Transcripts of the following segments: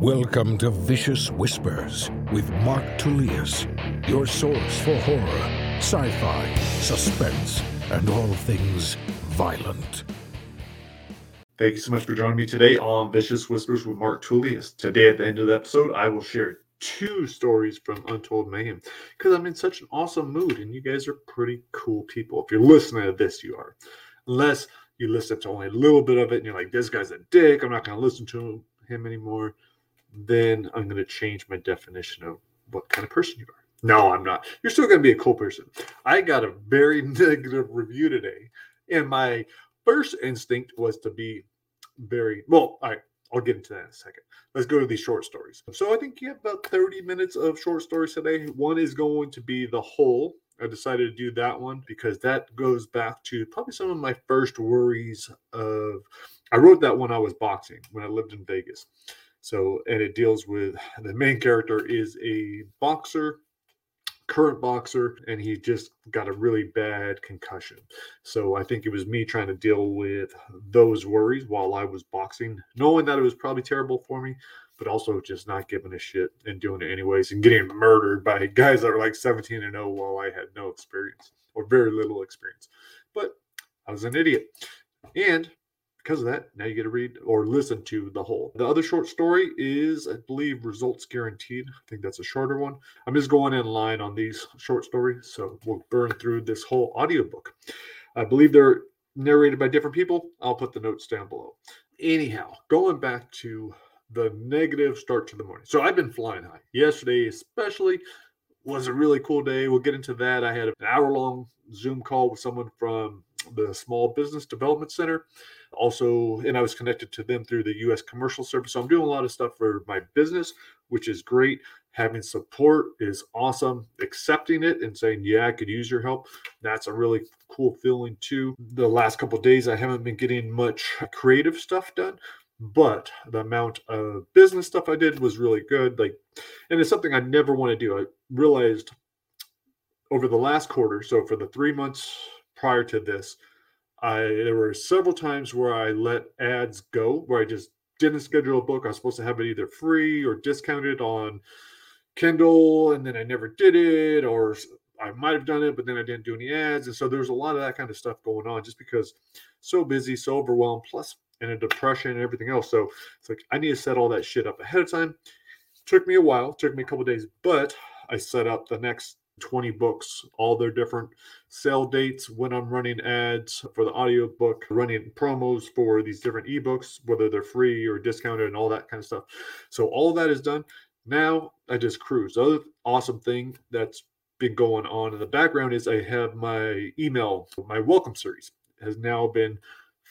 Welcome to Vicious Whispers with Mark Tullius, your source for horror, sci fi, suspense, and all things violent. Thank you so much for joining me today on Vicious Whispers with Mark Tullius. Today, at the end of the episode, I will share two stories from Untold Mayhem because I'm in such an awesome mood and you guys are pretty cool people. If you're listening to this, you are. Unless you listen to only a little bit of it and you're like, this guy's a dick, I'm not going to listen to him anymore then I'm going to change my definition of what kind of person you are. No, I'm not. You're still going to be a cool person. I got a very negative review today, and my first instinct was to be very well. I I'll get into that in a second. Let's go to these short stories. So I think you have about 30 minutes of short stories today. One is going to be the Hole. I decided to do that one because that goes back to probably some of my first worries of I wrote that when I was boxing when I lived in Vegas. So, and it deals with the main character is a boxer, current boxer, and he just got a really bad concussion. So, I think it was me trying to deal with those worries while I was boxing, knowing that it was probably terrible for me, but also just not giving a shit and doing it anyways and getting murdered by guys that are like 17 and 0 while I had no experience or very little experience. But I was an idiot. And because of that, now you get to read or listen to the Hole. The other short story is, I believe, Results Guaranteed. I think that's a shorter one. I'm just going in line on these short stories, so we'll burn through this whole audiobook. I believe they're narrated by different people. I'll put the notes down below. Anyhow, going back to the negative start to the morning. So I've been flying high. Yesterday, especially, was a really cool day. We'll get into that. I had an hour long Zoom call with someone from the Small Business Development Center also and i was connected to them through the us commercial service. So i'm doing a lot of stuff for my business which is great. Having support is awesome. Accepting it and saying yeah i could use your help that's a really cool feeling too. The last couple days i haven't been getting much creative stuff done but the amount of business stuff i did was really good. Like and it's something i never want to do. I realized over the last quarter so for the three months prior to this I there were several times where I let ads go, where I just didn't schedule a book. I was supposed to have it either free or discounted on Kindle, and then I never did it, or I might have done it, but then I didn't do any ads. And so there's a lot of that kind of stuff going on just because so busy, so overwhelmed, plus and a depression and everything else. So it's like I need to set all that shit up ahead of time. Took me a while, took me a couple days, but I set up the next 20 books, all their different sale dates, when I'm running ads for the audiobook, running promos for these different ebooks, whether they're free or discounted and all that kind of stuff. So all that is done. Now I just cruise. The other awesome thing that's been going on in the background is I have my email, my welcome series has now been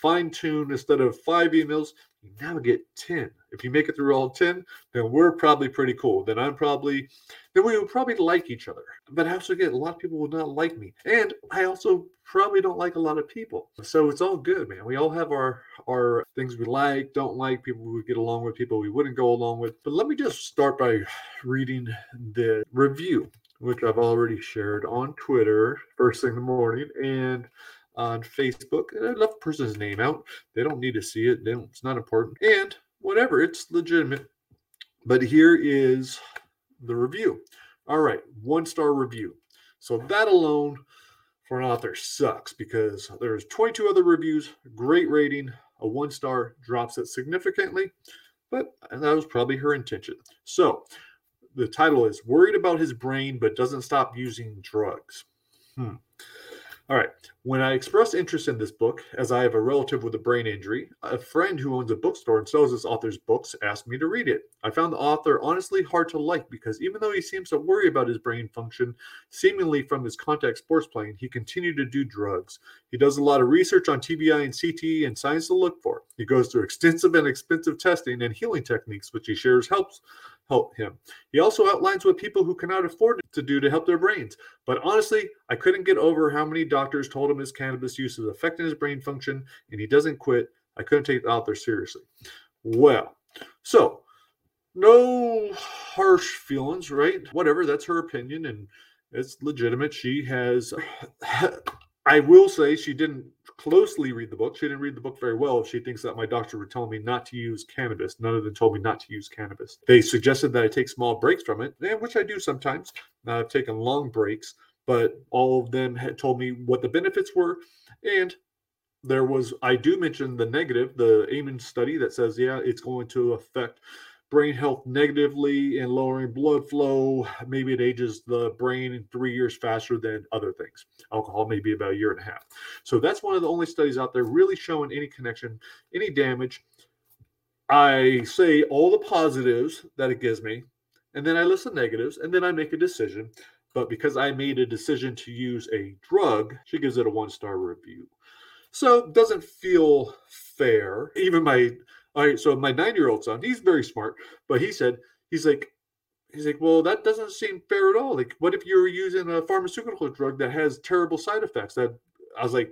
fine tuned instead of five emails you now get 10 if you make it through all 10 then we're probably pretty cool. Then i'm probably then we would probably like each other. But i also get a lot of people would not like me. And i also probably don't like a lot of people. So it's all good man. We all have our our things we like don't like people we get along with people we wouldn't go along with. But let me just start by reading the review which i've already shared on twitter first thing in the morning. And on Facebook. And I left the person's name out. They don't need to see it. it's not important. And whatever, it's legitimate. But here is the review. All right, one star review. So that alone for an author sucks because there's 22 other reviews, great rating, a one star drops it significantly, but that was probably her intention. So the title is Worried About His Brain But Doesn't Stop Using Drugs. Hmm. All right. When I expressed interest in this book, as I have a relative with a brain injury, a friend who owns a bookstore and sells this author's books asked me to read it. I found the author honestly hard to like because even though he seems to worry about his brain function, seemingly from his contact sports playing, he continued to do drugs. He does a lot of research on TBI and CTE and signs to look for. He goes through extensive and expensive testing and healing techniques, which he shares helps help him. He also outlines what people who cannot afford to do to help their brains. But honestly, I couldn't get over how many doctors told him his cannabis use is affecting his brain function and he doesn't quit. I couldn't take the author seriously. Well, so no harsh feelings, right? Whatever, that's her opinion and it's legitimate. She has I will say she didn't closely read the book. She didn't read the book very well. She thinks that my doctor would tell me not to use cannabis. None of them told me not to use cannabis. They suggested that I take small breaks from it, which I do sometimes. Now, I've taken long breaks, but all of them had told me what the benefits were. And there was, I do mention the negative, the Amen study that says, yeah, it's going to affect brain health negatively and lowering blood flow. Maybe it ages the brain in three years faster than other things. Alcohol may be about a year and a half. So that's one of the only studies out there really showing any connection, any damage. I say all the positives that it gives me, and then I list the negatives, and then I make a decision. But because I made a decision to use a drug, she gives it a one star review. So doesn't feel fair. Even my all right, so my nine-year-old son, he's very smart, but he said, he's like, he's like, well, that doesn't seem fair at all. Like, what if you're using a pharmaceutical drug that has terrible side effects? That I was like,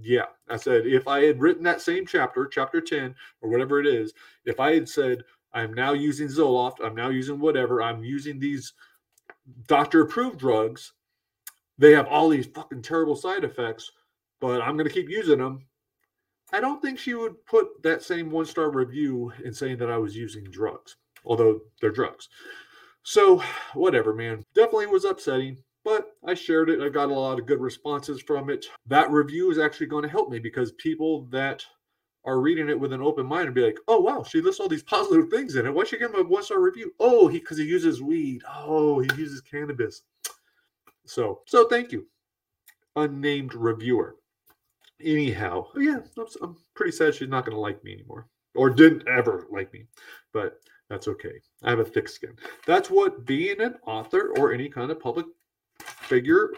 yeah. I said, if I had written that same chapter, chapter 10, or whatever it is, if I had said, I'm now using Zoloft, I'm now using whatever, I'm using these doctor approved drugs, they have all these fucking terrible side effects, but I'm going to keep using them I don't think she would put that same one star review in saying that I was using drugs, although they're drugs. So, whatever, man. Definitely was upsetting, but I shared it. I got a lot of good responses from it. That review is actually going to help me because people that are reading it with an open mind and be like, oh, wow, she lists all these positive things in it. Why should give him a one star review? Oh, he because he uses weed. Oh, he uses cannabis. So, so thank you, unnamed reviewer anyhow, yeah, I'm, I'm pretty sad she's not going to like me anymore, or didn't ever like me, but that's okay. I have a thick skin. That's what being an author or any kind of public figure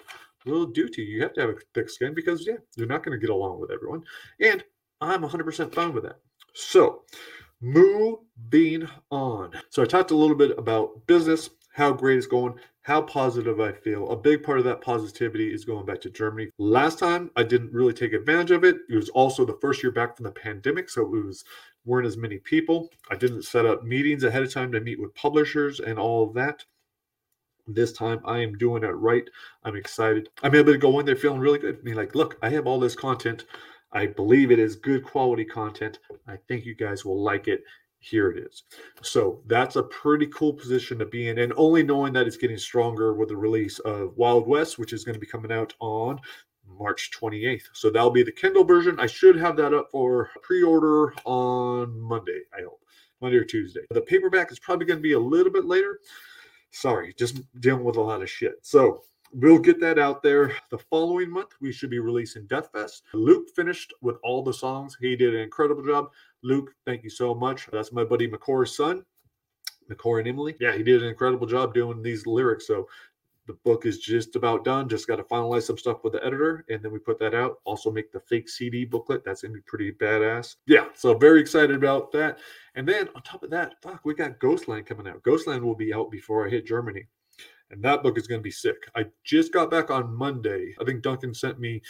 will do to you. You have to have a thick skin because, yeah, you're not going to get along with everyone. And I'm 100% fine with that. So, moving on. So, I talked a little bit about business, how great it's going, how positive I feel. A big part of that positivity is going back to Germany. Last time I didn't really take advantage of it. It was also the first year back from the pandemic, so it was weren't as many people. I didn't set up meetings ahead of time to meet with publishers and all of that. This time I am doing it right. I'm excited. I'm able to go in there feeling really good. I mean, like, look, I have all this content. I believe it is good quality content. I think you guys will like it here it is. So that's a pretty cool position to be in. And only knowing that it's getting stronger with the release of Wild West, which is going to be coming out on March 28th. So that'll be the Kindle version. I should have that up for pre order on Monday, I hope. Monday or Tuesday. The paperback is probably going to be a little bit later. Sorry, just dealing with a lot of shit. So we'll get that out there. The following month, we should be releasing Death Fest. Luke finished with all the songs. He did an incredible job. Luke, thank you so much. That's my buddy McCore's son, McCore and Emily. Yeah, he did an incredible job doing these lyrics. So the book is just about done. Just got to finalize some stuff with the editor, and then we put that out. Also, make the fake CD booklet. That's gonna be pretty badass. Yeah, so very excited about that. And then on top of that, fuck, we got Ghostland coming out. Ghostland will be out before I hit Germany, and that book is gonna be sick. I just got back on Monday. I think Duncan sent me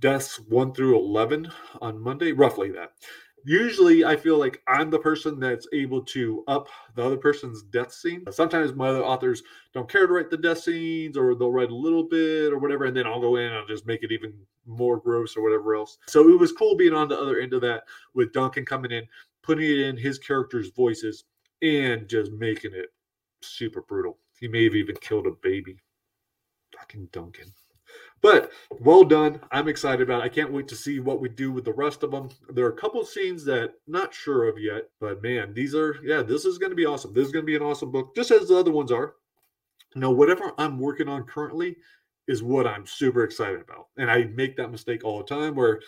deaths one through eleven on Monday, roughly that usually I feel like I'm the person that's able to up the other person's death scene. Sometimes my other authors don't care to write the death scenes or they'll write a little bit or whatever, and then I'll go in and I'll just make it even more gross or whatever else. So it was cool being on the other end of that with Duncan coming in, putting it in his character's voices and just making it super brutal. He may have even killed a baby. Fucking Duncan. But well done. I'm excited about it. I can't wait to see what we do with the rest of them. There are a couple scenes that not sure of yet, but man, these are yeah, this is going to be awesome. This is going to be an awesome book, just as the other ones are. Know, whatever I'm working on currently is what I'm super excited about. And I make that mistake all the time where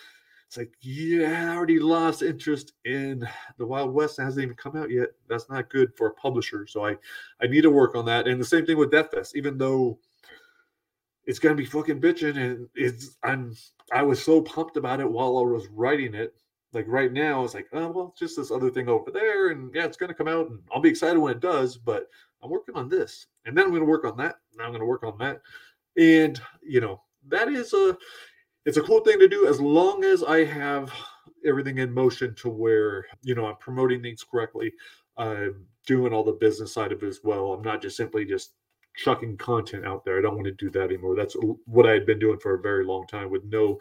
it's like, yeah, I already lost interest in the Wild West. It hasn't even come out yet. That's not good for a publisher. So I, I need to work on that. And the same thing with Death Fest, even though it's gonna be fucking bitching and it's i'm i was so pumped about it while i was writing it like right now it's like oh well just this other thing over there and yeah it's gonna come out and i'll be excited when it does but i'm working on this and then i'm gonna work on that and i'm gonna work on that and you know that is a it's a cool thing to do as long as i have everything in motion to where you know i'm promoting things correctly i'm doing all the business side of it as well i'm not just simply just chucking content out there. I don't want to do that anymore. That's what I had been doing for a very long time with no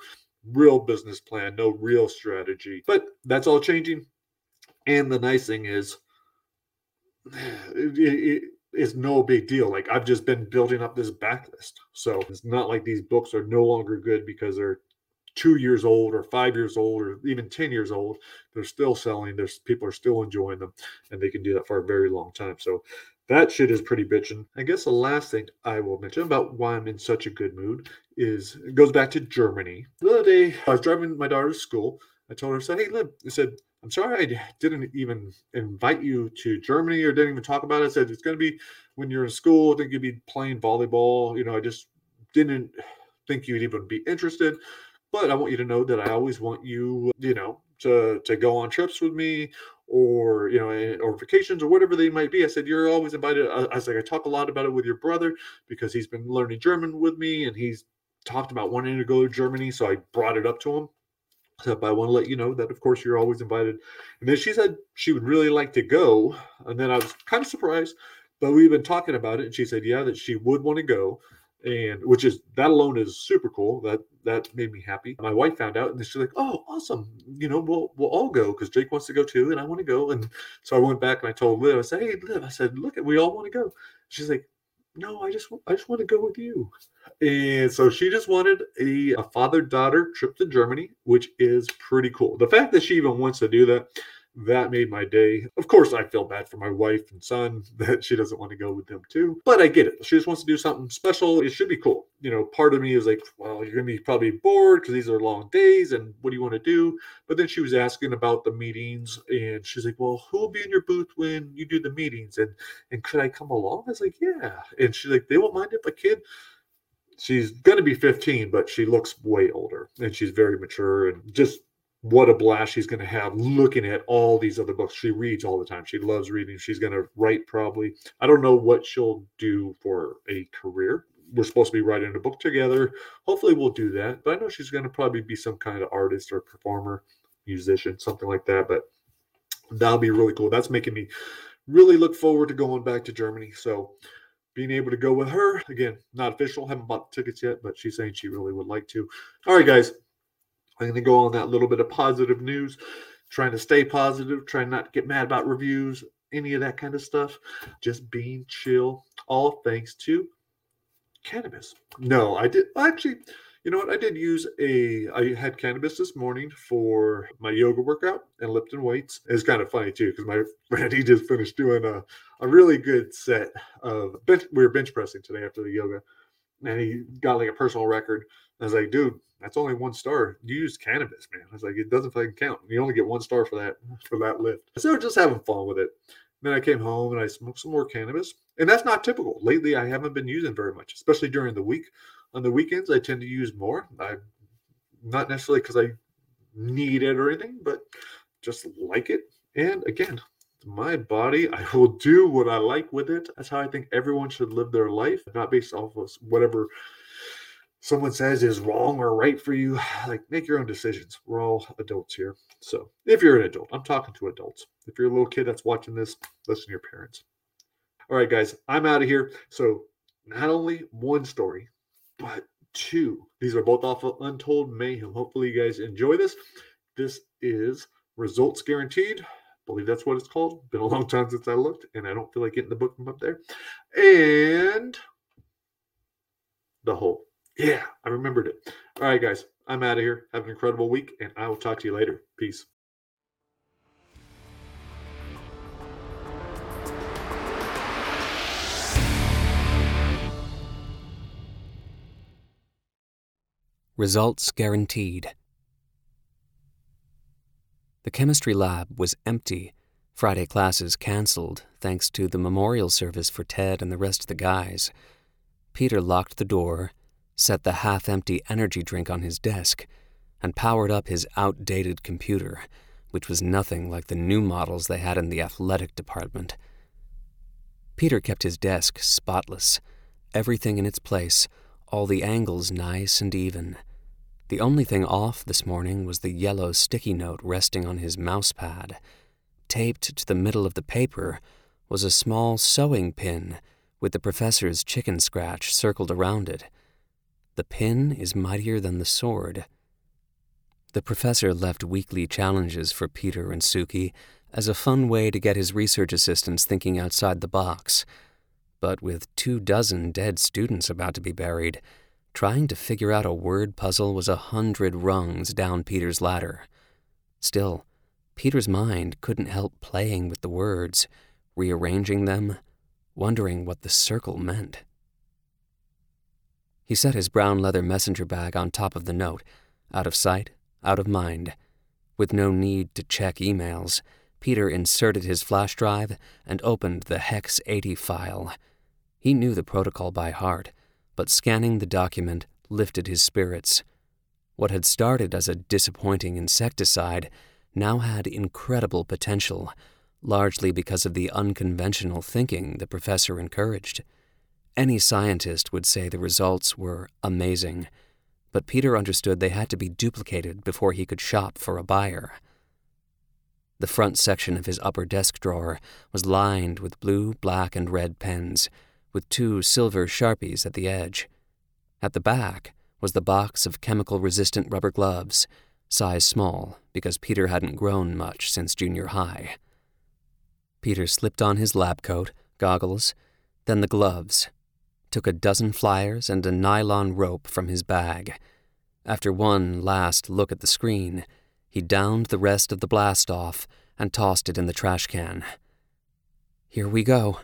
real business plan, no real strategy. But that's all changing. And the nice thing is, it, it, it's no big deal. Like I've just been building up this backlist. So it's not like these books are no longer good because they're two years old or five years old or even 10 years old. They're still selling. There's people are still enjoying them and they can do that for a very long time. So that shit is pretty bitching. I guess the last thing I will mention about why I'm in such a good mood is it goes back to Germany. The other day, I was driving my daughter to school. I told her, I said, Hey, Liv, I said, I'm sorry I didn't even invite you to Germany or didn't even talk about it. I said, It's going to be when you're in school. I think you'd be playing volleyball. You know, I just didn't think you'd even be interested. But I want you to know that I always want you, you know, to to go on trips with me or you know or vacations or whatever they might be i said you're always invited i, I was like i talk a lot about it with your brother because he's been learning german with me and he's talked about wanting to go to germany so i brought it up to him so i want to let you know that of course you're always invited and then she said she would really like to go and then i was kind of surprised but we've been talking about it and she said yeah that she would want to go and which is that alone is super cool. That that made me happy. My wife found out, and she's like, "Oh, awesome! You know, we'll we'll all go because Jake wants to go too, and I want to go." And so I went back and I told Liv, I said, "Hey, Liv," I said, "Look, we all want to go." She's like, "No, I just I just want to go with you." And so she just wanted a, a father daughter trip to Germany, which is pretty cool. The fact that she even wants to do that that made my day. Of course, I feel bad for my wife and son that she doesn't want to go with them too, but I get it. She just wants to do something special. It should be cool. You know, part of me is like, well, you're going to be probably bored because these are long days and what do you want to do? But then she was asking about the meetings and she's like, well, who will be in your booth when you do the meetings? And, and could I come along? I was like, yeah. And she's like, they won't mind if a kid she's going to be 15 but she looks way older and she's very mature and just what a blast she's going to have looking at all these other books. She reads all the time. She loves reading. She's going to write probably. I don't know what she'll do for a career. We're supposed to be writing a book together. Hopefully, we'll do that. But I know she's going to probably be some kind of artist or performer, musician, something like that. But that'll be really cool. That's making me really look forward to going back to Germany. So, being able to go with her again, not official, haven't bought the tickets yet, but she's saying she really would like to. All right, guys, I'm going to go on that little bit of positive news, trying to stay positive, trying not to get mad about reviews, any of that kind of stuff. Just being chill, all thanks to cannabis. No, I did actually. You know what? I did use a. I had cannabis this morning for my yoga workout and lifting weights. It's kind of funny too because my friend he just finished doing a, a really good set of bench. We were bench pressing today after the yoga, and he got like a personal record. I was like, dude, that's only one star. You use cannabis, man. I was like, it doesn't fucking count. You only get one star for that for that lift. So just having fun with it. Then I came home and I smoked some more cannabis, and that's not typical. Lately, I haven't been using very much, especially during the week. On the weekends, I tend to use more. I not necessarily because I need it or anything, but just like it. And again, my body. I will do what I like with it. That's how I think everyone should live their life, not based off of whatever someone says is wrong or right for you. Like, make your own decisions. We're all adults here. So, if you're an adult, I'm talking to adults. If you're a little kid that's watching this, listen to your parents. All right, guys, I'm out of here. So, not only one story, but two. These are both off of Untold Mayhem. Hopefully, you guys enjoy this. This is Results Guaranteed believe that's what it's called. Been a long time since I looked, and I don't feel like getting the book from up there. And the Hole. Yeah, I remembered it. All right, guys, I'm out of here. Have an incredible week, and I will talk to you later. Peace. Results guaranteed. The chemistry lab was empty. Friday classes canceled, thanks to the memorial service for Ted and the rest of the guys. Peter locked the door, set the half empty energy drink on his desk, and powered up his outdated computer, which was nothing like the new models they had in the athletic department. Peter kept his desk spotless, everything in its place, all the angles nice and even. The only thing off this morning was the yellow sticky note resting on his mouse pad. Taped to the middle of the paper was a small sewing pin with the professor's chicken scratch circled around it. The pin is mightier than the sword. The professor left weekly challenges for Peter and Suki as a fun way to get his research assistants thinking outside the box. But with two dozen dead students about to be buried, trying to figure out a word puzzle was a hundred rungs down Peter's ladder. Still, Peter's mind couldn't help playing with the words, rearranging them, wondering what the circle meant. He set his brown leather messenger bag on top of the note, out of sight, out of mind. With no need to check emails, Peter inserted his flash drive and opened the Hex 80 file. He knew the protocol by heart, but scanning the document lifted his spirits. What had started as a disappointing insecticide now had incredible potential, largely because of the unconventional thinking the professor encouraged. Any scientist would say the results were amazing, but Peter understood they had to be duplicated before he could shop for a buyer. The front section of his upper desk drawer was lined with blue, black, and red pens, with two silver sharpies at the edge. At the back was the box of chemical resistant rubber gloves, size small because Peter hadn't grown much since junior high. Peter slipped on his lab coat, goggles, then the gloves, took a dozen flyers and a nylon rope from his bag. After one last look at the screen, he downed the rest of the blast off and tossed it in the trash can. Here we go.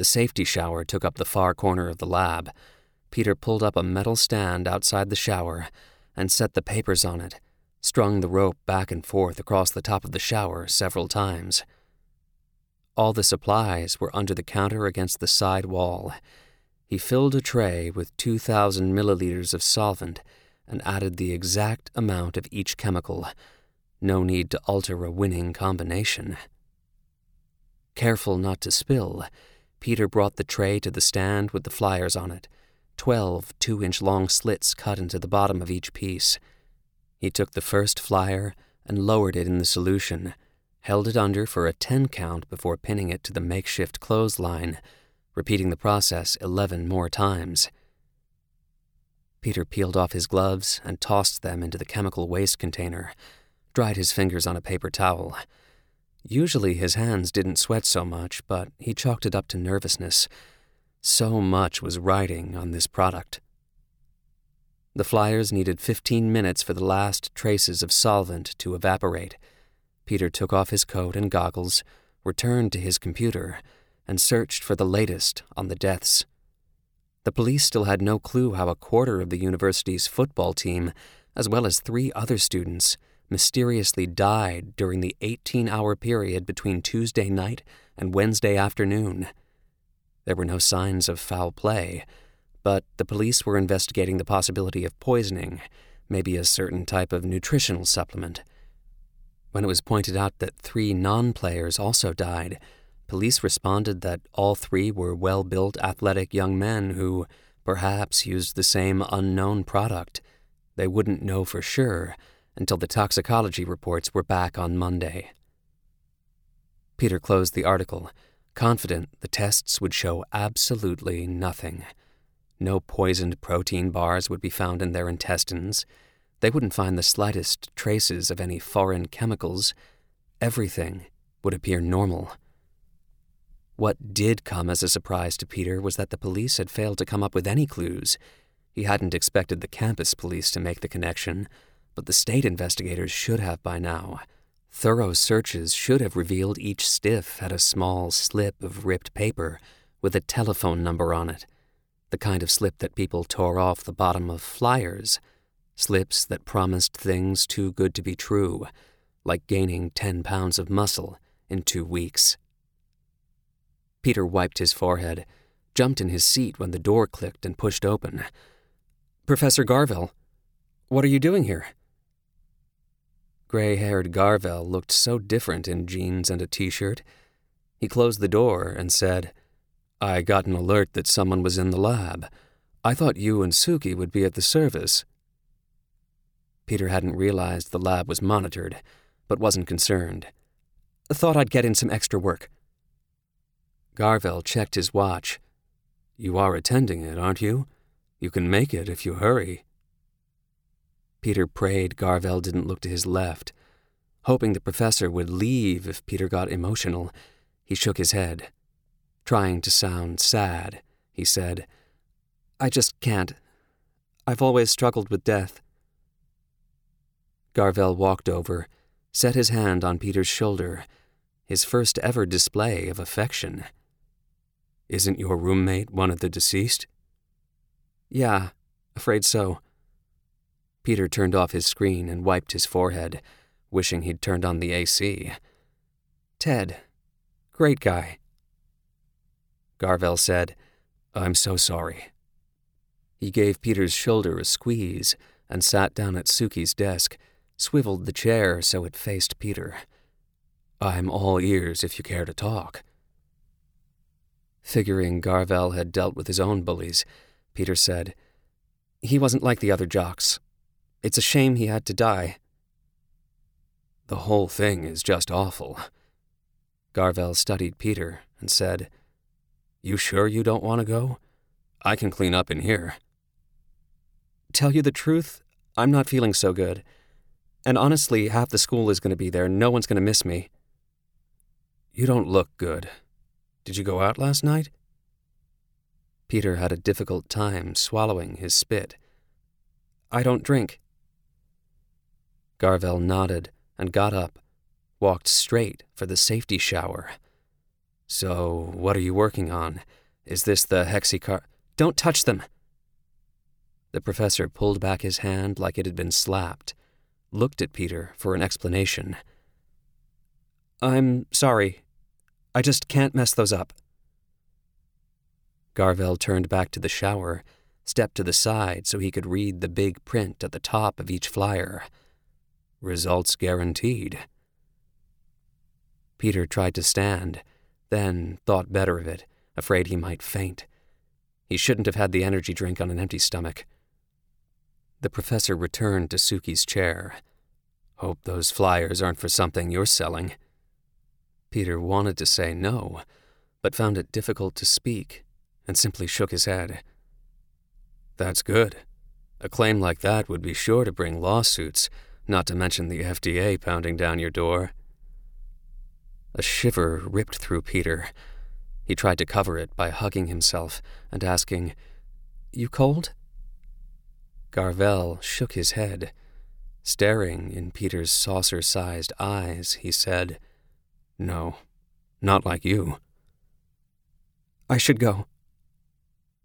The safety shower took up the far corner of the lab. Peter pulled up a metal stand outside the shower and set the papers on it, strung the rope back and forth across the top of the shower several times. All the supplies were under the counter against the side wall. He filled a tray with 2,000 milliliters of solvent and added the exact amount of each chemical. No need to alter a winning combination. Careful not to spill, Peter brought the tray to the stand with the flyers on it, twelve two inch long slits cut into the bottom of each piece. He took the first flyer and lowered it in the solution, held it under for a 10 count before pinning it to the makeshift clothesline, repeating the process 11 more times. Peter peeled off his gloves and tossed them into the chemical waste container, dried his fingers on a paper towel. Usually his hands didn't sweat so much, but he chalked it up to nervousness. So much was riding on this product. The flyers needed 15 minutes for the last traces of solvent to evaporate. Peter took off his coat and goggles, returned to his computer, and searched for the latest on the deaths. The police still had no clue how a quarter of the university's football team, as well as three other students, mysteriously died during the 18 hour period between Tuesday night and Wednesday afternoon. There were no signs of foul play, but the police were investigating the possibility of poisoning, maybe a certain type of nutritional supplement. When it was pointed out that three non players also died, police responded that all three were well built, athletic young men who perhaps used the same unknown product. They wouldn't know for sure until the toxicology reports were back on Monday. Peter closed the article, confident the tests would show absolutely nothing. No poisoned protein bars would be found in their intestines. They wouldn't find the slightest traces of any foreign chemicals. Everything would appear normal. What did come as a surprise to Peter was that the police had failed to come up with any clues. He hadn't expected the campus police to make the connection, but the state investigators should have by now. Thorough searches should have revealed each stiff had a small slip of ripped paper with a telephone number on it, the kind of slip that people tore off the bottom of flyers, slips that promised things too good to be true, like gaining 10 pounds of muscle in two weeks. Peter wiped his forehead, jumped in his seat when the door clicked and pushed open. Professor Garville, what are you doing here? Gray haired Garville looked so different in jeans and a t shirt. He closed the door and said, I got an alert that someone was in the lab. I thought you and Suki would be at the service. Peter hadn't realized the lab was monitored, but wasn't concerned. Thought I'd get in some extra work. Garvell checked his watch. You are attending it, aren't you? You can make it if you hurry. Peter prayed Garvell didn't look to his left. Hoping the professor would leave if Peter got emotional, he shook his head. Trying to sound sad, he said, I just can't. I've always struggled with death. Garvell walked over, set his hand on Peter's shoulder, his first ever display of affection. Isn't your roommate one of the deceased? Yeah, afraid so. Peter turned off his screen and wiped his forehead, wishing he'd turned on the AC. Ted. Great guy. Garvell said, I'm so sorry. He gave Peter's shoulder a squeeze and sat down at Suki's desk, swiveled the chair so it faced Peter. I'm all ears if you care to talk. Figuring Garvell had dealt with his own bullies, Peter said, He wasn't like the other jocks. It's a shame he had to die. The whole thing is just awful. Garvell studied Peter and said, You sure you don't want to go? I can clean up in here. Tell you the truth, I'm not feeling so good. And honestly, half the school is going to be there. No one's going to miss me. You don't look good. Did you go out last night? Peter had a difficult time swallowing his spit. I don't drink. Garvell nodded and got up, walked straight for the safety shower. So, what are you working on? Is this the hexicar? Don't touch them! The professor pulled back his hand like it had been slapped, looked at Peter for an explanation. I'm sorry. I just can't mess those up. Garvell turned back to the shower, stepped to the side so he could read the big print at the top of each flyer. Results guaranteed. Peter tried to stand, then thought better of it, afraid he might faint. He shouldn't have had the energy drink on an empty stomach. The professor returned to Suki's chair. Hope those flyers aren't for something you're selling. Peter wanted to say no, but found it difficult to speak and simply shook his head. That's good. A claim like that would be sure to bring lawsuits, not to mention the FDA pounding down your door. A shiver ripped through Peter. He tried to cover it by hugging himself and asking, You cold? Garvell shook his head. Staring in Peter's saucer sized eyes, he said, No, not like you. I should go.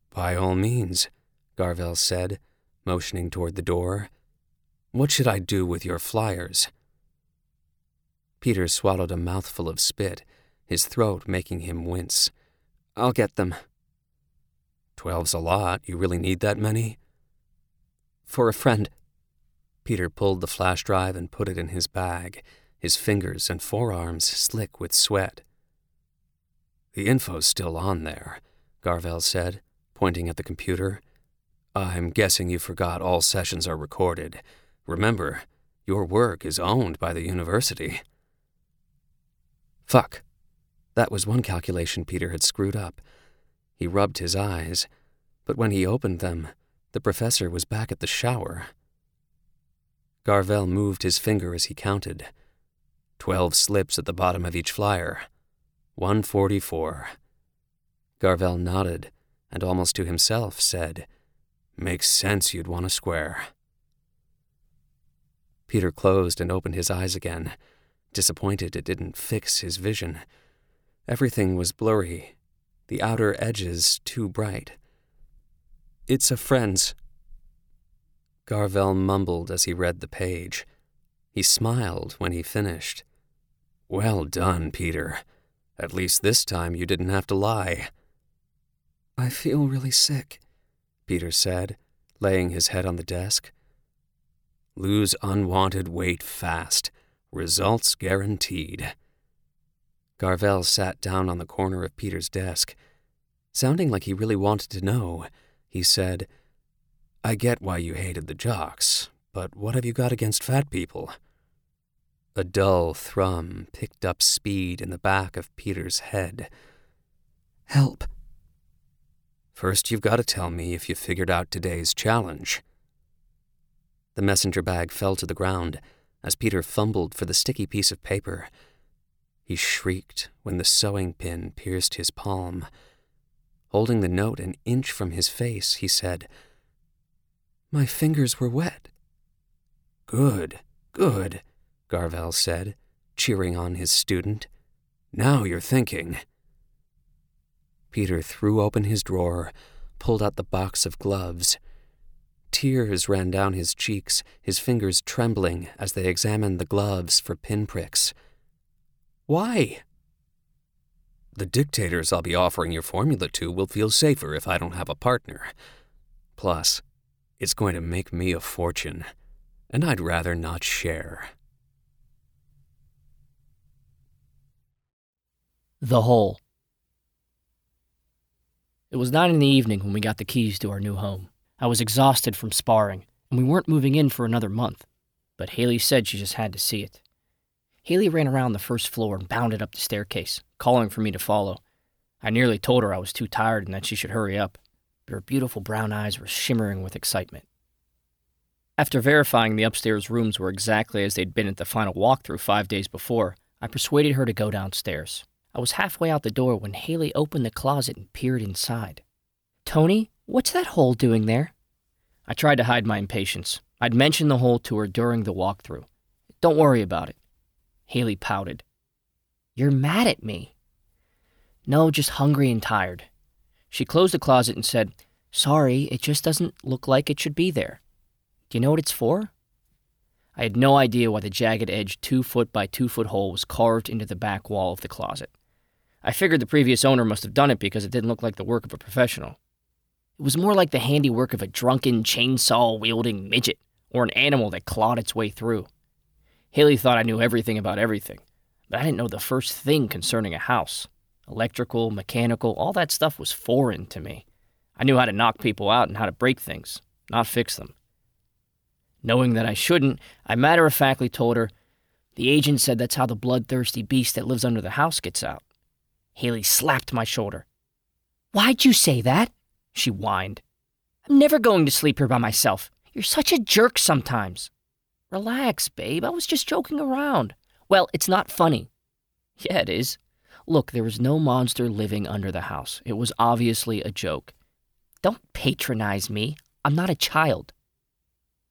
By all means, Garvell said, motioning toward the door. What should I do with your flyers? Peter swallowed a mouthful of spit, his throat making him wince. I'll get them. Twelve's a lot. You really need that many? For a friend. Peter pulled the flash drive and put it in his bag, his fingers and forearms slick with sweat. The info's still on there, Garvell said, pointing at the computer. I'm guessing you forgot all sessions are recorded. Remember, your work is owned by the university. Fuck. That was one calculation Peter had screwed up. He rubbed his eyes, but when he opened them, the professor was back at the shower. Garvell moved his finger as he counted. Twelve slips at the bottom of each flyer. 144. Garvell nodded and almost to himself said, Makes sense you'd want a square. Peter closed and opened his eyes again, disappointed it didn't fix his vision. Everything was blurry, the outer edges too bright. It's a friend's. Garvell mumbled as he read the page. He smiled when he finished. Well done, Peter. At least this time you didn't have to lie. I feel really sick, Peter said, laying his head on the desk. Lose unwanted weight fast. Results guaranteed. Garvell sat down on the corner of Peter's desk. Sounding like he really wanted to know, he said, I get why you hated the jocks, but what have you got against fat people? A dull thrum picked up speed in the back of Peter's head. Help. First, you've got to tell me if you figured out today's challenge. The messenger bag fell to the ground as Peter fumbled for the sticky piece of paper. He shrieked when the sewing pin pierced his palm. Holding the note an inch from his face, he said, My fingers were wet. Good, good, Garvel said, cheering on his student. Now you're thinking. Peter threw open his drawer, pulled out the box of gloves. Tears ran down his cheeks, his fingers trembling as they examined the gloves for pinpricks. Why? The dictators I'll be offering your formula to will feel safer if I don't have a partner. Plus, it's going to make me a fortune, and I'd rather not share. The Hole. It was nine in the evening when we got the keys to our new home. I was exhausted from sparring, and we weren't moving in for another month, but Haley said she just had to see it. Haley ran around the first floor and bounded up the staircase, calling for me to follow. I nearly told her I was too tired and that she should hurry up, but her beautiful brown eyes were shimmering with excitement. After verifying the upstairs rooms were exactly as they'd been at the final walkthrough five days before, I persuaded her to go downstairs. I was halfway out the door when Haley opened the closet and peered inside. Tony, what's that hole doing there? I tried to hide my impatience. I'd mentioned the hole to her during the walkthrough. Don't worry about it. Haley pouted. You're mad at me. No, just hungry and tired. She closed the closet and said, Sorry, it just doesn't look like it should be there. Do you know what it's for? I had no idea why the jagged edged two foot by two foot hole was carved into the back wall of the closet. I figured the previous owner must have done it because it didn't look like the work of a professional. It was more like the handiwork of a drunken, chainsaw wielding midget or an animal that clawed its way through. Haley thought I knew everything about everything, but I didn't know the first thing concerning a house. Electrical, mechanical, all that stuff was foreign to me. I knew how to knock people out and how to break things, not fix them. Knowing that I shouldn't, I matter of factly told her, The agent said that's how the bloodthirsty beast that lives under the house gets out. Haley slapped my shoulder. Why'd you say that? She whined. I'm never going to sleep here by myself. You're such a jerk sometimes. Relax, babe. I was just joking around. Well, it's not funny. Yeah, it is. Look, there was no monster living under the house. It was obviously a joke. Don't patronize me. I'm not a child.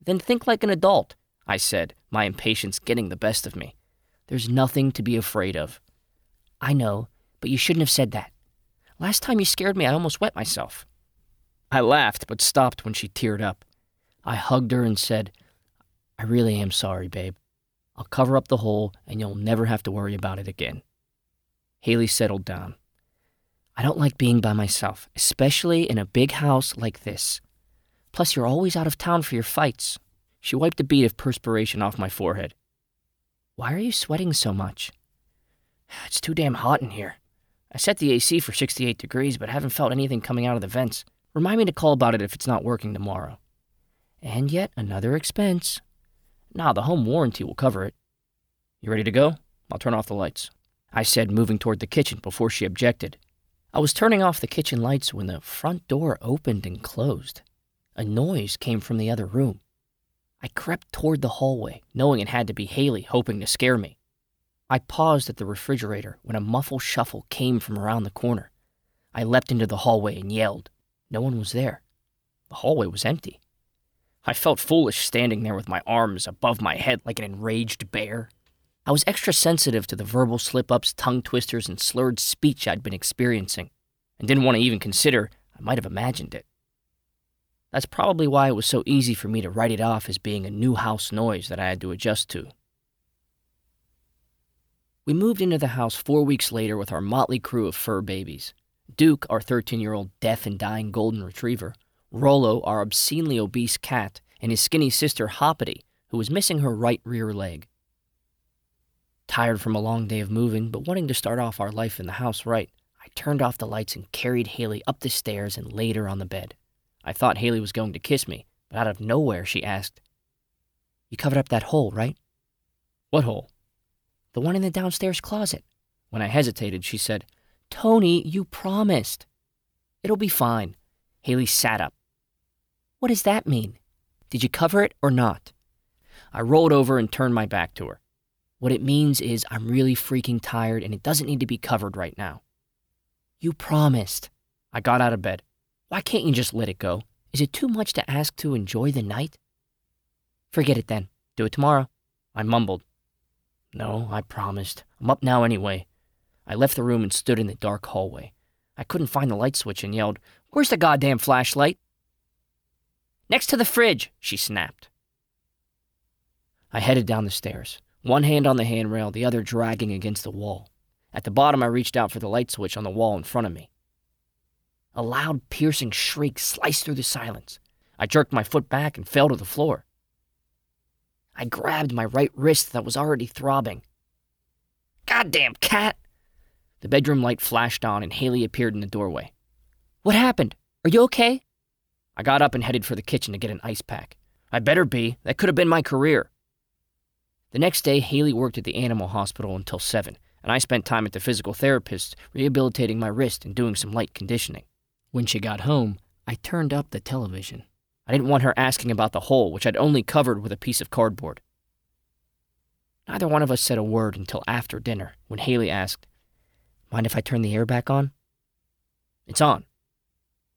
Then think like an adult, I said, my impatience getting the best of me. There's nothing to be afraid of. I know, but you shouldn't have said that. Last time you scared me, I almost wet myself. I laughed, but stopped when she teared up. I hugged her and said, I really am sorry, babe. I'll cover up the hole and you'll never have to worry about it again. Haley settled down. I don't like being by myself, especially in a big house like this. Plus, you're always out of town for your fights. She wiped a bead of perspiration off my forehead. Why are you sweating so much? It's too damn hot in here. I set the AC for 68 degrees, but haven't felt anything coming out of the vents. Remind me to call about it if it's not working tomorrow. And yet another expense. Nah, the home warranty will cover it. You ready to go? I'll turn off the lights. I said, moving toward the kitchen before she objected. I was turning off the kitchen lights when the front door opened and closed. A noise came from the other room. I crept toward the hallway, knowing it had to be Haley, hoping to scare me. I paused at the refrigerator when a muffled shuffle came from around the corner. I leapt into the hallway and yelled. No one was there. The hallway was empty. I felt foolish standing there with my arms above my head like an enraged bear. I was extra sensitive to the verbal slip ups, tongue twisters, and slurred speech I'd been experiencing, and didn't want to even consider I might have imagined it. That's probably why it was so easy for me to write it off as being a new house noise that I had to adjust to. We moved into the house four weeks later with our motley crew of fur babies Duke, our 13 year old deaf and dying golden retriever, Rollo, our obscenely obese cat, and his skinny sister Hoppity, who was missing her right rear leg. Tired from a long day of moving, but wanting to start off our life in the house right, I turned off the lights and carried Haley up the stairs and laid her on the bed. I thought Haley was going to kiss me, but out of nowhere she asked, You covered up that hole, right? What hole? The one in the downstairs closet. When I hesitated, she said, Tony, you promised. It'll be fine. Haley sat up. What does that mean? Did you cover it or not? I rolled over and turned my back to her. What it means is I'm really freaking tired and it doesn't need to be covered right now. You promised. I got out of bed. Why can't you just let it go? Is it too much to ask to enjoy the night? Forget it then. Do it tomorrow. I mumbled. No, I promised. I'm up now anyway. I left the room and stood in the dark hallway. I couldn't find the light switch and yelled, Where's the goddamn flashlight? Next to the fridge, she snapped. I headed down the stairs, one hand on the handrail, the other dragging against the wall. At the bottom, I reached out for the light switch on the wall in front of me. A loud, piercing shriek sliced through the silence. I jerked my foot back and fell to the floor. I grabbed my right wrist that was already throbbing. Goddamn cat! The bedroom light flashed on and Haley appeared in the doorway. What happened? Are you okay? I got up and headed for the kitchen to get an ice pack. I better be. That could have been my career. The next day, Haley worked at the animal hospital until 7, and I spent time at the physical therapist rehabilitating my wrist and doing some light conditioning. When she got home, I turned up the television. I didn't want her asking about the hole, which I'd only covered with a piece of cardboard. Neither one of us said a word until after dinner, when Haley asked, Mind if I turn the air back on? It's on.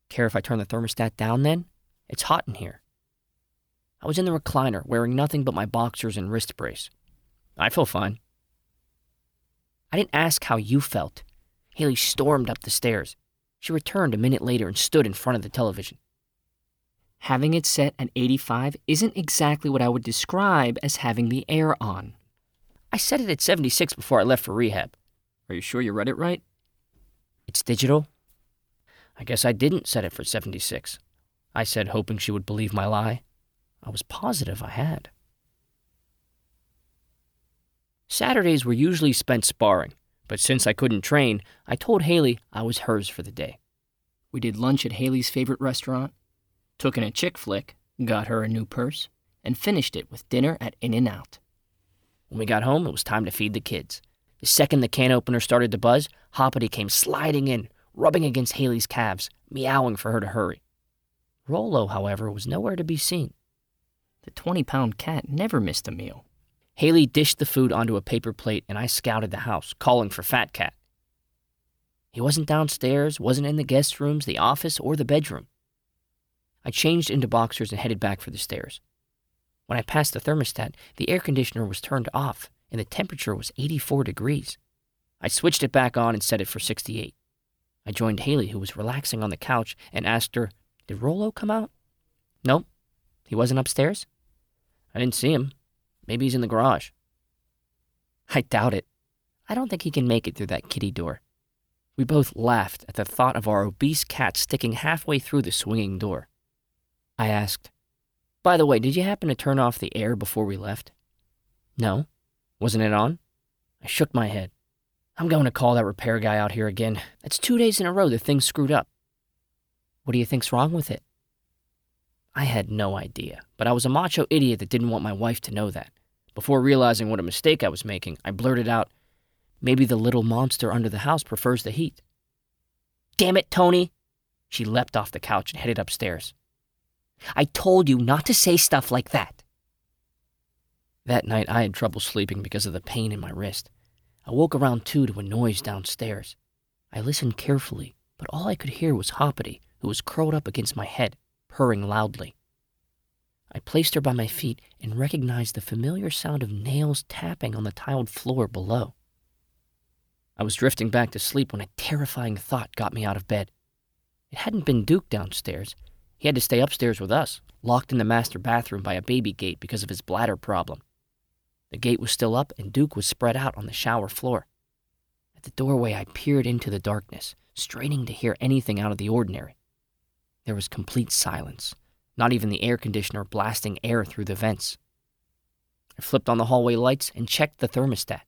Care if I turn the thermostat down then? It's hot in here. I was in the recliner, wearing nothing but my boxers and wrist brace. I feel fine. I didn't ask how you felt. Haley stormed up the stairs. She returned a minute later and stood in front of the television. Having it set at 85 isn't exactly what I would describe as having the air on. I set it at 76 before I left for rehab. Are you sure you read it right? It's digital? I guess I didn't set it for 76. I said, hoping she would believe my lie. I was positive I had. Saturdays were usually spent sparring, but since I couldn't train, I told Haley I was hers for the day. We did lunch at Haley's favorite restaurant, took in a chick flick, got her a new purse, and finished it with dinner at In N Out. When we got home, it was time to feed the kids. The second the can opener started to buzz, Hoppity came sliding in, rubbing against Haley's calves, meowing for her to hurry. Rollo, however, was nowhere to be seen. The 20 pound cat never missed a meal. Haley dished the food onto a paper plate, and I scouted the house, calling for Fat Cat. He wasn't downstairs, wasn't in the guest rooms, the office, or the bedroom. I changed into boxers and headed back for the stairs. When I passed the thermostat, the air conditioner was turned off, and the temperature was 84 degrees. I switched it back on and set it for 68. I joined Haley, who was relaxing on the couch, and asked her, Did Rollo come out? Nope. He wasn't upstairs? I didn't see him. Maybe he's in the garage. I doubt it. I don't think he can make it through that kitty door. We both laughed at the thought of our obese cat sticking halfway through the swinging door. I asked, By the way, did you happen to turn off the air before we left? No. Wasn't it on? I shook my head. I'm going to call that repair guy out here again. That's two days in a row the thing's screwed up. What do you think's wrong with it? I had no idea, but I was a macho idiot that didn't want my wife to know that. Before realizing what a mistake I was making, I blurted out, Maybe the little monster under the house prefers the heat. Damn it, Tony! She leapt off the couch and headed upstairs. I told you not to say stuff like that. That night, I had trouble sleeping because of the pain in my wrist. I woke around two to a noise downstairs. I listened carefully, but all I could hear was Hoppity, who was curled up against my head, purring loudly. I placed her by my feet and recognized the familiar sound of nails tapping on the tiled floor below. I was drifting back to sleep when a terrifying thought got me out of bed. It hadn't been Duke downstairs. He had to stay upstairs with us, locked in the master bathroom by a baby gate because of his bladder problem. The gate was still up, and Duke was spread out on the shower floor. At the doorway, I peered into the darkness, straining to hear anything out of the ordinary. There was complete silence, not even the air conditioner blasting air through the vents. I flipped on the hallway lights and checked the thermostat.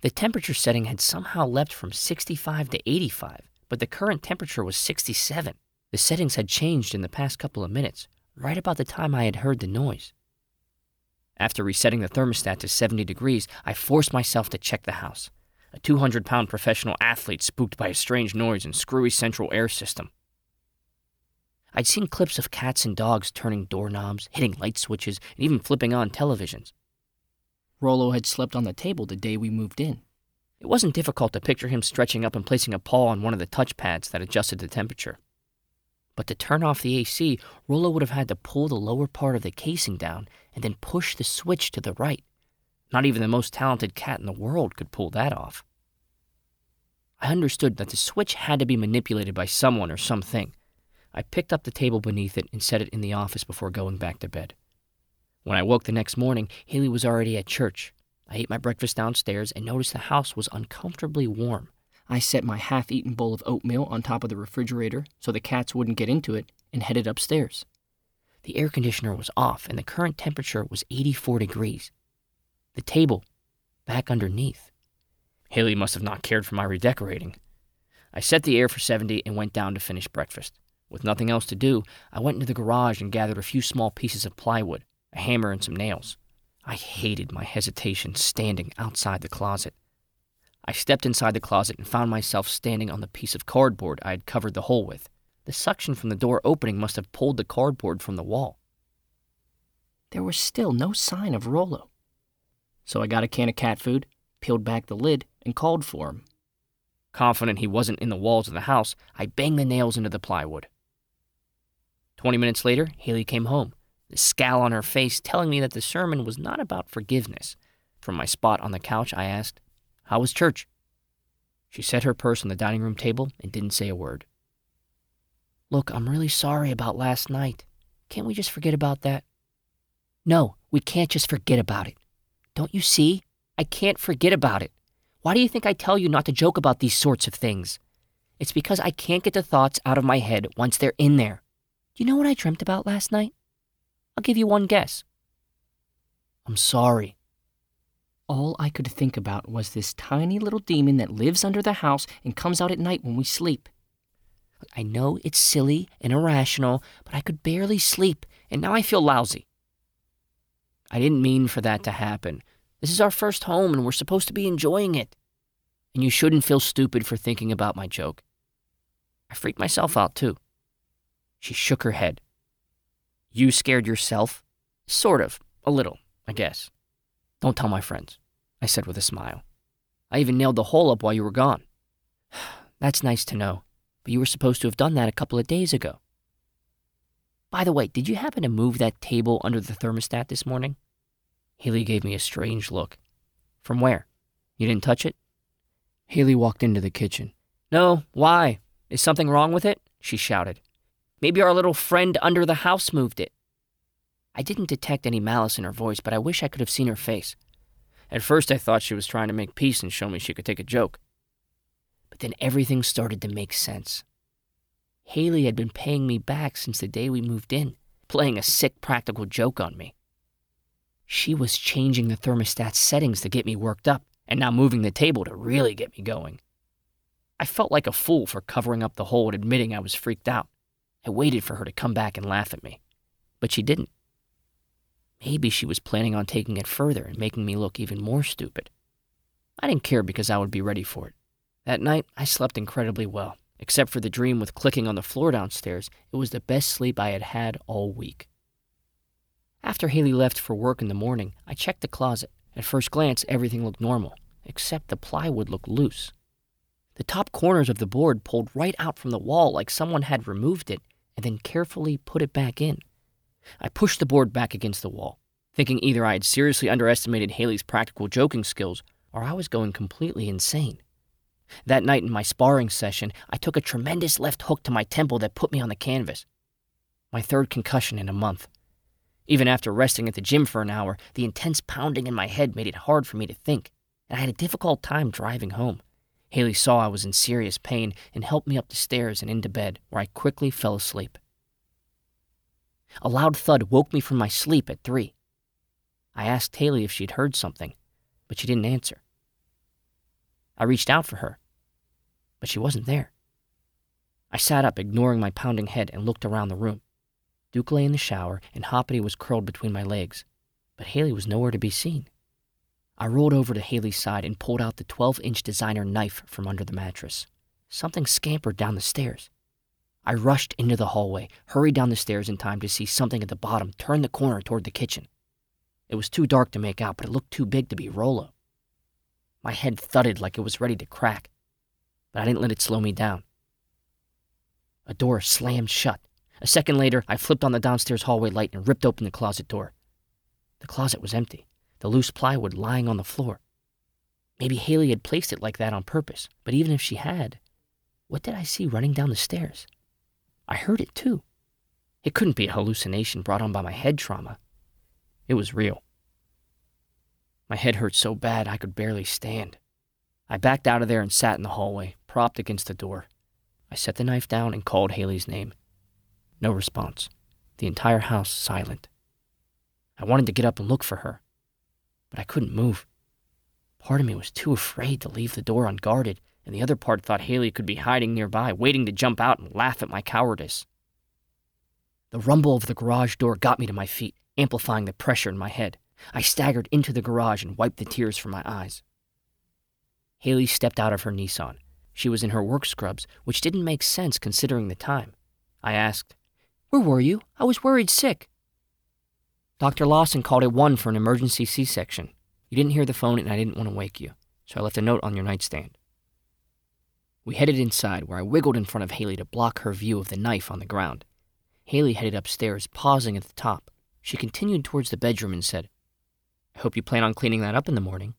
The temperature setting had somehow leapt from 65 to 85, but the current temperature was 67. The settings had changed in the past couple of minutes, right about the time I had heard the noise. After resetting the thermostat to 70 degrees, I forced myself to check the house. a 200 pound professional athlete spooked by a strange noise and screwy central air system. I'd seen clips of cats and dogs turning doorknobs, hitting light switches, and even flipping on televisions. Rollo had slept on the table the day we moved in. It wasn't difficult to picture him stretching up and placing a paw on one of the touch pads that adjusted the temperature. But to turn off the AC, Rollo would have had to pull the lower part of the casing down and then push the switch to the right. Not even the most talented cat in the world could pull that off. I understood that the switch had to be manipulated by someone or something. I picked up the table beneath it and set it in the office before going back to bed. When I woke the next morning, Haley was already at church. I ate my breakfast downstairs and noticed the house was uncomfortably warm. I set my half eaten bowl of oatmeal on top of the refrigerator so the cats wouldn't get into it and headed upstairs. The air conditioner was off and the current temperature was 84 degrees. The table, back underneath. Haley must have not cared for my redecorating. I set the air for 70 and went down to finish breakfast. With nothing else to do, I went into the garage and gathered a few small pieces of plywood, a hammer, and some nails. I hated my hesitation standing outside the closet. I stepped inside the closet and found myself standing on the piece of cardboard I had covered the hole with. The suction from the door opening must have pulled the cardboard from the wall. There was still no sign of Rollo. So I got a can of cat food, peeled back the lid, and called for him. Confident he wasn't in the walls of the house, I banged the nails into the plywood. Twenty minutes later, Haley came home, the scowl on her face telling me that the sermon was not about forgiveness. From my spot on the couch, I asked, How was church? She set her purse on the dining room table and didn't say a word. Look, I'm really sorry about last night. Can't we just forget about that? No, we can't just forget about it. Don't you see? I can't forget about it. Why do you think I tell you not to joke about these sorts of things? It's because I can't get the thoughts out of my head once they're in there. Do you know what I dreamt about last night? I'll give you one guess. I'm sorry. All I could think about was this tiny little demon that lives under the house and comes out at night when we sleep. I know it's silly and irrational, but I could barely sleep, and now I feel lousy. I didn't mean for that to happen. This is our first home, and we're supposed to be enjoying it. And you shouldn't feel stupid for thinking about my joke. I freaked myself out, too. She shook her head. You scared yourself? Sort of. A little, I guess. Don't tell my friends, I said with a smile. I even nailed the hole up while you were gone. That's nice to know, but you were supposed to have done that a couple of days ago. By the way, did you happen to move that table under the thermostat this morning? Haley gave me a strange look. From where? You didn't touch it? Haley walked into the kitchen. No, why? Is something wrong with it? She shouted. Maybe our little friend under the house moved it. I didn't detect any malice in her voice, but I wish I could have seen her face. At first, I thought she was trying to make peace and show me she could take a joke. But then everything started to make sense. Haley had been paying me back since the day we moved in, playing a sick practical joke on me. She was changing the thermostat settings to get me worked up, and now moving the table to really get me going. I felt like a fool for covering up the hole and admitting I was freaked out. I waited for her to come back and laugh at me, but she didn't. Maybe she was planning on taking it further and making me look even more stupid. I didn't care because I would be ready for it. That night, I slept incredibly well. Except for the dream with clicking on the floor downstairs, it was the best sleep I had had all week. After Haley left for work in the morning, I checked the closet. At first glance, everything looked normal, except the plywood looked loose. The top corners of the board pulled right out from the wall like someone had removed it and then carefully put it back in. I pushed the board back against the wall, thinking either I had seriously underestimated Haley's practical joking skills or I was going completely insane. That night in my sparring session, I took a tremendous left hook to my temple that put me on the canvas. My third concussion in a month. Even after resting at the gym for an hour, the intense pounding in my head made it hard for me to think, and I had a difficult time driving home. Haley saw I was in serious pain and helped me up the stairs and into bed, where I quickly fell asleep. A loud thud woke me from my sleep at three. I asked Haley if she'd heard something, but she didn't answer. I reached out for her, but she wasn't there. I sat up, ignoring my pounding head, and looked around the room. Duke lay in the shower, and Hoppity was curled between my legs, but Haley was nowhere to be seen. I rolled over to Haley's side and pulled out the 12 inch designer knife from under the mattress. Something scampered down the stairs. I rushed into the hallway, hurried down the stairs in time to see something at the bottom turn the corner toward the kitchen. It was too dark to make out, but it looked too big to be Rollo. My head thudded like it was ready to crack, but I didn't let it slow me down. A door slammed shut. A second later, I flipped on the downstairs hallway light and ripped open the closet door. The closet was empty, the loose plywood lying on the floor. Maybe Haley had placed it like that on purpose, but even if she had, what did I see running down the stairs? I heard it too. It couldn't be a hallucination brought on by my head trauma. It was real. My head hurt so bad I could barely stand. I backed out of there and sat in the hallway, propped against the door. I set the knife down and called Haley's name. No response. The entire house silent. I wanted to get up and look for her, but I couldn't move. Part of me was too afraid to leave the door unguarded, and the other part thought Haley could be hiding nearby, waiting to jump out and laugh at my cowardice. The rumble of the garage door got me to my feet, amplifying the pressure in my head. I staggered into the garage and wiped the tears from my eyes. Haley stepped out of her Nissan. She was in her work scrubs, which didn't make sense considering the time. I asked, Where were you? I was worried sick. Dr. Lawson called at 1 for an emergency C section. You didn't hear the phone, and I didn't want to wake you, so I left a note on your nightstand. We headed inside, where I wiggled in front of Haley to block her view of the knife on the ground. Haley headed upstairs, pausing at the top. She continued towards the bedroom and said, I hope you plan on cleaning that up in the morning.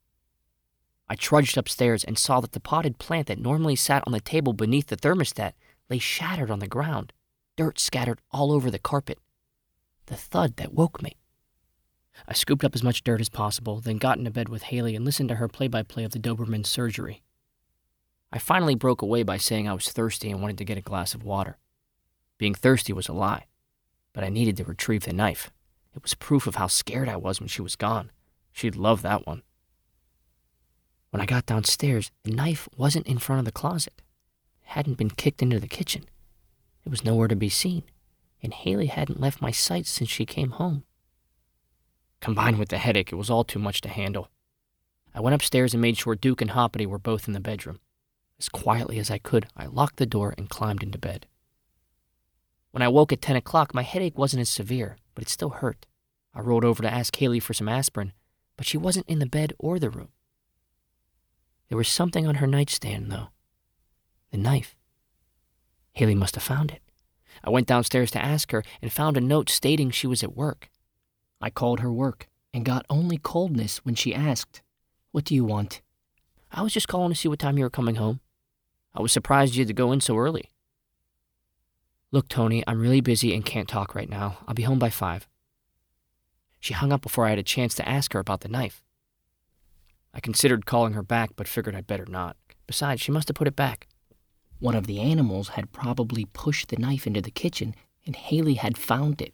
I trudged upstairs and saw that the potted plant that normally sat on the table beneath the thermostat lay shattered on the ground, dirt scattered all over the carpet. The thud that woke me. I scooped up as much dirt as possible, then got into bed with Haley and listened to her play by play of the Doberman's surgery. I finally broke away by saying I was thirsty and wanted to get a glass of water. Being thirsty was a lie, but I needed to retrieve the knife. It was proof of how scared I was when she was gone. She'd love that one. When I got downstairs, the knife wasn't in front of the closet. It hadn't been kicked into the kitchen. It was nowhere to be seen, and Haley hadn't left my sight since she came home. Combined with the headache, it was all too much to handle. I went upstairs and made sure Duke and Hoppity were both in the bedroom. As quietly as I could, I locked the door and climbed into bed. When I woke at 10 o'clock, my headache wasn't as severe, but it still hurt. I rolled over to ask Haley for some aspirin, but she wasn't in the bed or the room. There was something on her nightstand, though the knife. Haley must have found it. I went downstairs to ask her and found a note stating she was at work. I called her work and got only coldness when she asked, What do you want? I was just calling to see what time you were coming home. I was surprised you had to go in so early. Look, Tony, I'm really busy and can't talk right now. I'll be home by five. She hung up before I had a chance to ask her about the knife. I considered calling her back, but figured I'd better not. Besides, she must have put it back. One of the animals had probably pushed the knife into the kitchen, and Haley had found it.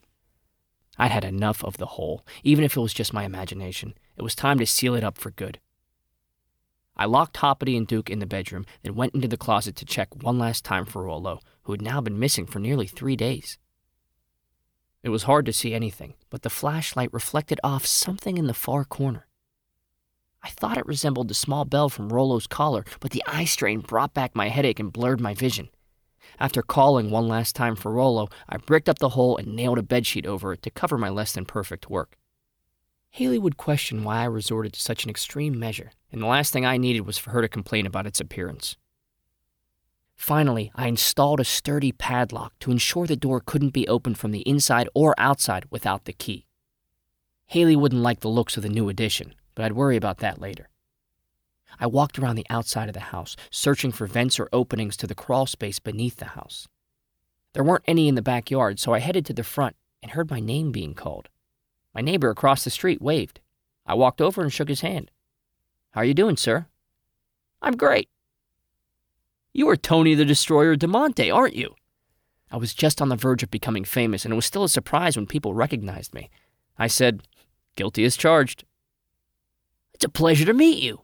I'd had enough of the hole, even if it was just my imagination. It was time to seal it up for good. I locked Hoppity and Duke in the bedroom, then went into the closet to check one last time for Rollo, who had now been missing for nearly three days. It was hard to see anything, but the flashlight reflected off something in the far corner. I thought it resembled the small bell from Rollo's collar, but the eye strain brought back my headache and blurred my vision. After calling one last time for Rollo, I bricked up the hole and nailed a bedsheet over it to cover my less than perfect work. Haley would question why I resorted to such an extreme measure, and the last thing I needed was for her to complain about its appearance. Finally, I installed a sturdy padlock to ensure the door couldn't be opened from the inside or outside without the key. Haley wouldn't like the looks of the new addition, but I'd worry about that later. I walked around the outside of the house, searching for vents or openings to the crawl space beneath the house. There weren't any in the backyard, so I headed to the front and heard my name being called. My neighbor across the street waved. I walked over and shook his hand. How are you doing, sir? I'm great. You are Tony the Destroyer DeMonte, aren't you? I was just on the verge of becoming famous, and it was still a surprise when people recognized me. I said, Guilty as charged. It's a pleasure to meet you.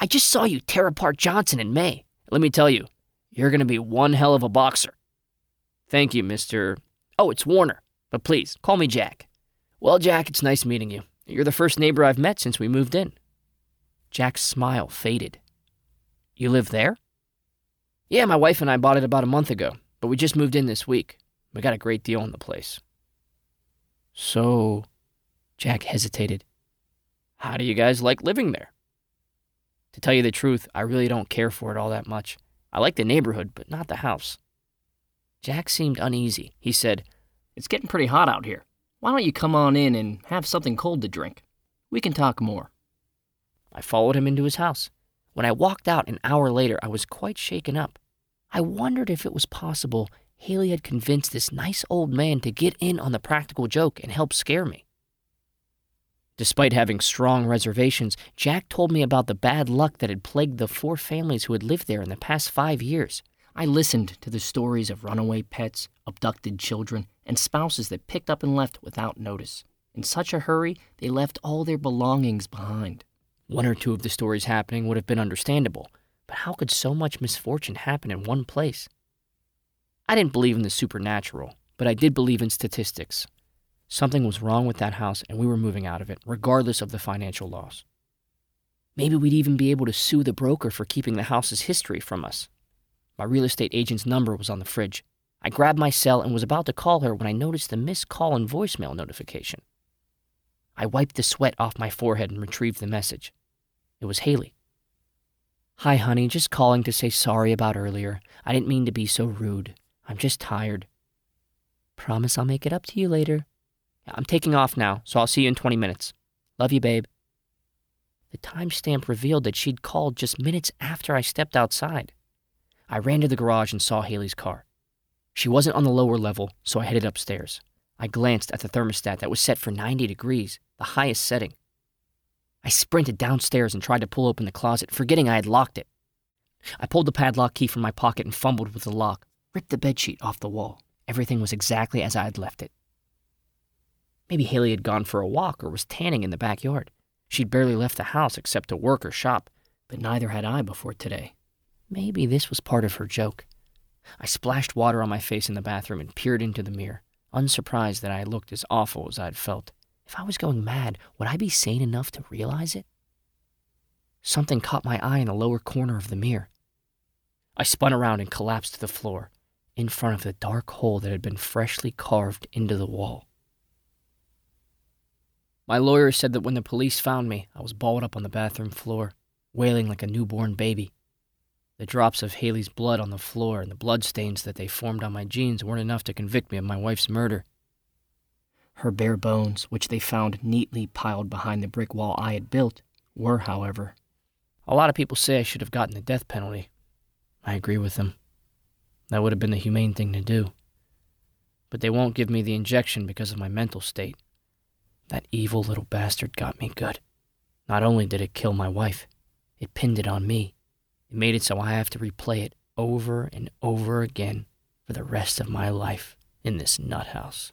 I just saw you tear apart Johnson in May. Let me tell you, you're going to be one hell of a boxer. Thank you, Mr. Oh, it's Warner. But please, call me Jack. Well, Jack, it's nice meeting you. You're the first neighbor I've met since we moved in. Jack's smile faded. You live there? Yeah, my wife and I bought it about a month ago, but we just moved in this week. We got a great deal on the place. So, Jack hesitated. How do you guys like living there? To tell you the truth, I really don't care for it all that much. I like the neighborhood, but not the house. Jack seemed uneasy. He said, It's getting pretty hot out here. Why don't you come on in and have something cold to drink? We can talk more. I followed him into his house. When I walked out an hour later, I was quite shaken up. I wondered if it was possible Haley had convinced this nice old man to get in on the practical joke and help scare me. Despite having strong reservations, Jack told me about the bad luck that had plagued the four families who had lived there in the past five years. I listened to the stories of runaway pets, abducted children, and spouses that picked up and left without notice. In such a hurry, they left all their belongings behind. One or two of the stories happening would have been understandable, but how could so much misfortune happen in one place? I didn't believe in the supernatural, but I did believe in statistics. Something was wrong with that house, and we were moving out of it, regardless of the financial loss. Maybe we'd even be able to sue the broker for keeping the house's history from us. My real estate agent's number was on the fridge. I grabbed my cell and was about to call her when I noticed the missed call and voicemail notification. I wiped the sweat off my forehead and retrieved the message. It was Haley. Hi, honey, just calling to say sorry about earlier. I didn't mean to be so rude. I'm just tired. Promise I'll make it up to you later. I'm taking off now, so I'll see you in 20 minutes. Love you, babe. The timestamp revealed that she'd called just minutes after I stepped outside. I ran to the garage and saw Haley's car. She wasn't on the lower level, so I headed upstairs. I glanced at the thermostat that was set for 90 degrees, the highest setting. I sprinted downstairs and tried to pull open the closet, forgetting I had locked it. I pulled the padlock key from my pocket and fumbled with the lock, ripped the bedsheet off the wall. Everything was exactly as I had left it. Maybe Haley had gone for a walk or was tanning in the backyard. She'd barely left the house except to work or shop, but neither had I before today. Maybe this was part of her joke. I splashed water on my face in the bathroom and peered into the mirror, unsurprised that I looked as awful as I'd felt. If I was going mad, would I be sane enough to realize it? Something caught my eye in the lower corner of the mirror. I spun around and collapsed to the floor, in front of the dark hole that had been freshly carved into the wall. My lawyer said that when the police found me, I was balled up on the bathroom floor, wailing like a newborn baby. The drops of Haley's blood on the floor and the bloodstains that they formed on my jeans weren't enough to convict me of my wife's murder. Her bare bones, which they found neatly piled behind the brick wall I had built, were, however. A lot of people say I should have gotten the death penalty. I agree with them. That would have been the humane thing to do. But they won't give me the injection because of my mental state. That evil little bastard got me good. Not only did it kill my wife, it pinned it on me. It made it so I have to replay it over and over again for the rest of my life in this nut house.